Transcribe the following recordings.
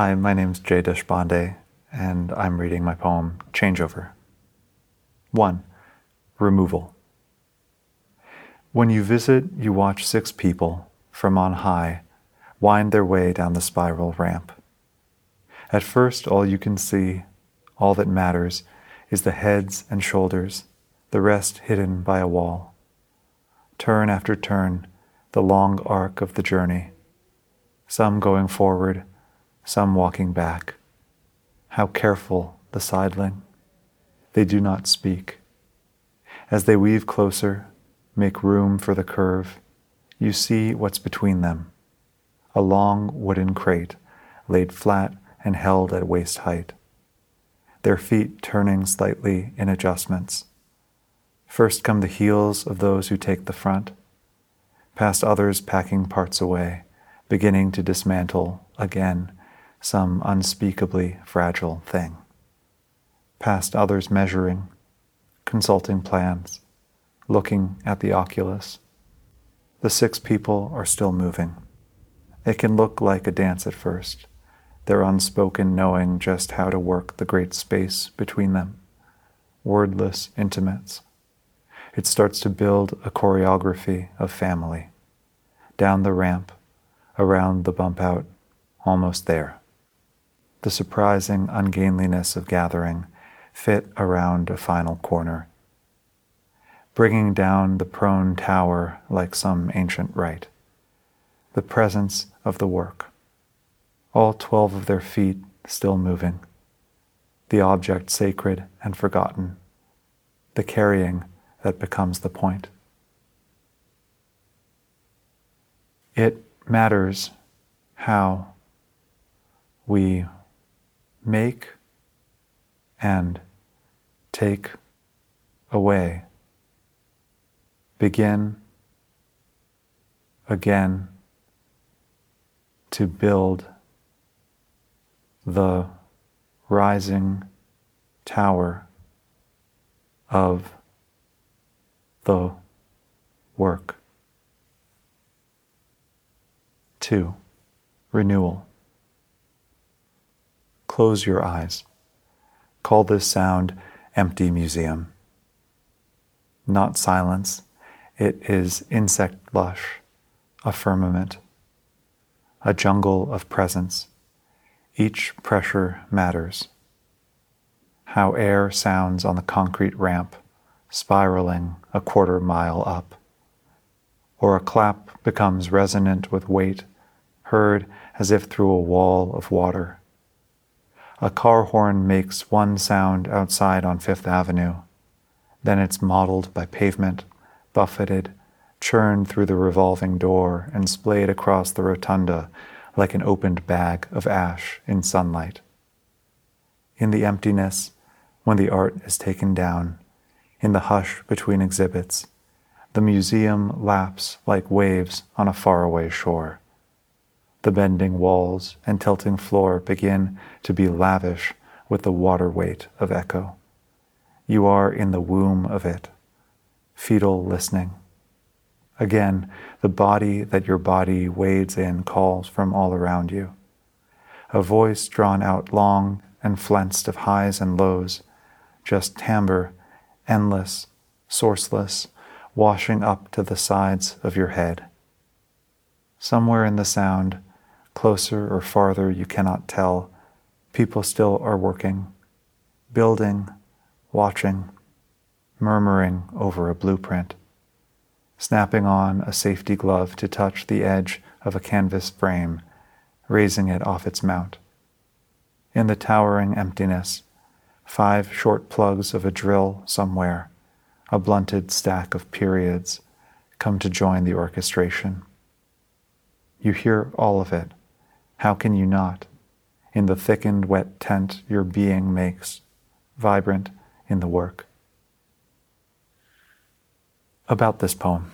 Hi, my name's Jay Deshpande, and I'm reading my poem Changeover. 1. Removal. When you visit, you watch six people from on high wind their way down the spiral ramp. At first, all you can see, all that matters, is the heads and shoulders, the rest hidden by a wall. Turn after turn, the long arc of the journey, some going forward, some walking back. How careful the sidling. They do not speak. As they weave closer, make room for the curve, you see what's between them a long wooden crate laid flat and held at waist height, their feet turning slightly in adjustments. First come the heels of those who take the front, past others packing parts away, beginning to dismantle again some unspeakably fragile thing, past others measuring, consulting plans, looking at the oculus. The six people are still moving. It can look like a dance at first, their unspoken knowing just how to work the great space between them, wordless intimates. It starts to build a choreography of family. Down the ramp, around the bump out, almost there. The surprising ungainliness of gathering fit around a final corner, bringing down the prone tower like some ancient rite the presence of the work. All twelve of their feet still moving, the object sacred and forgotten, the carrying that becomes the point. It matters how we make and take away, begin again to build the rising tower of the work. Two, renewal. Close your eyes. Call this sound empty museum. Not silence, it is insect lush, a firmament a jungle of presence. Each pressure matters. How air sounds on the concrete ramp, spiraling a quarter mile up. Or a clap becomes resonant with weight, heard as if through a wall of water. A car horn makes one sound outside on Fifth Avenue. Then it's mottled by pavement, buffeted, churned through the revolving door and splayed across the rotunda like an opened bag of ash in sunlight. In the emptiness, when the art is taken down, in the hush between exhibits, the museum laps like waves on a faraway shore. The bending walls and tilting floor begin to be lavish with the water weight of echo. You are in the womb of it, fetal listening. Again, the body that your body wades in calls from all around you. A voice drawn out long and flensed of highs and lows, just timbre, endless, sourceless, washing up to the sides of your head. Somewhere in the sound, closer or farther you cannot tell, people still are working, building, watching, murmuring over a blueprint snapping on a safety glove to touch the edge of a canvas frame, raising it off its mount. In the towering emptiness, five short plugs of a drill somewhere, a blunted stack of periods, come to join the orchestration. You hear all of it. How can you not? In the thickened, wet tent your being makes, vibrant in the work about this poem.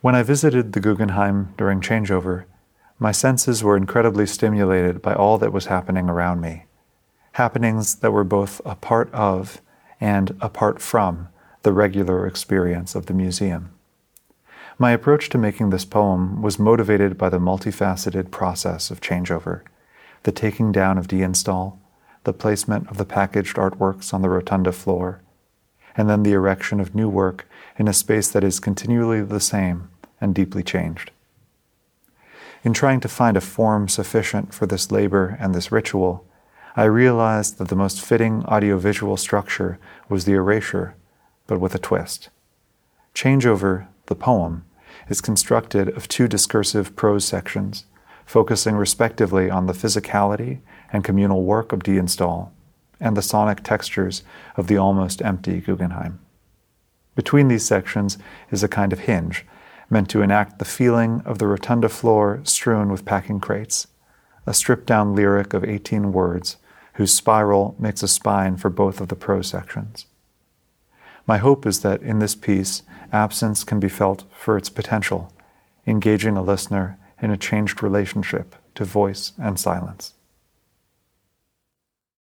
When I visited the Guggenheim during changeover, my senses were incredibly stimulated by all that was happening around me, happenings that were both a part of and apart from the regular experience of the museum. My approach to making this poem was motivated by the multifaceted process of changeover, the taking down of deinstall, the placement of the packaged artworks on the rotunda floor, and then the erection of new work in a space that is continually the same and deeply changed. In trying to find a form sufficient for this labor and this ritual, I realized that the most fitting audiovisual structure was the erasure, but with a twist. Changeover, the poem, is constructed of two discursive prose sections, focusing respectively on the physicality and communal work of Deinstall and the sonic textures of the almost empty Guggenheim. Between these sections is a kind of hinge meant to enact the feeling of the rotunda floor strewn with packing crates, a stripped down lyric of 18 words whose spiral makes a spine for both of the prose sections. My hope is that in this piece, absence can be felt for its potential, engaging a listener in a changed relationship to voice and silence.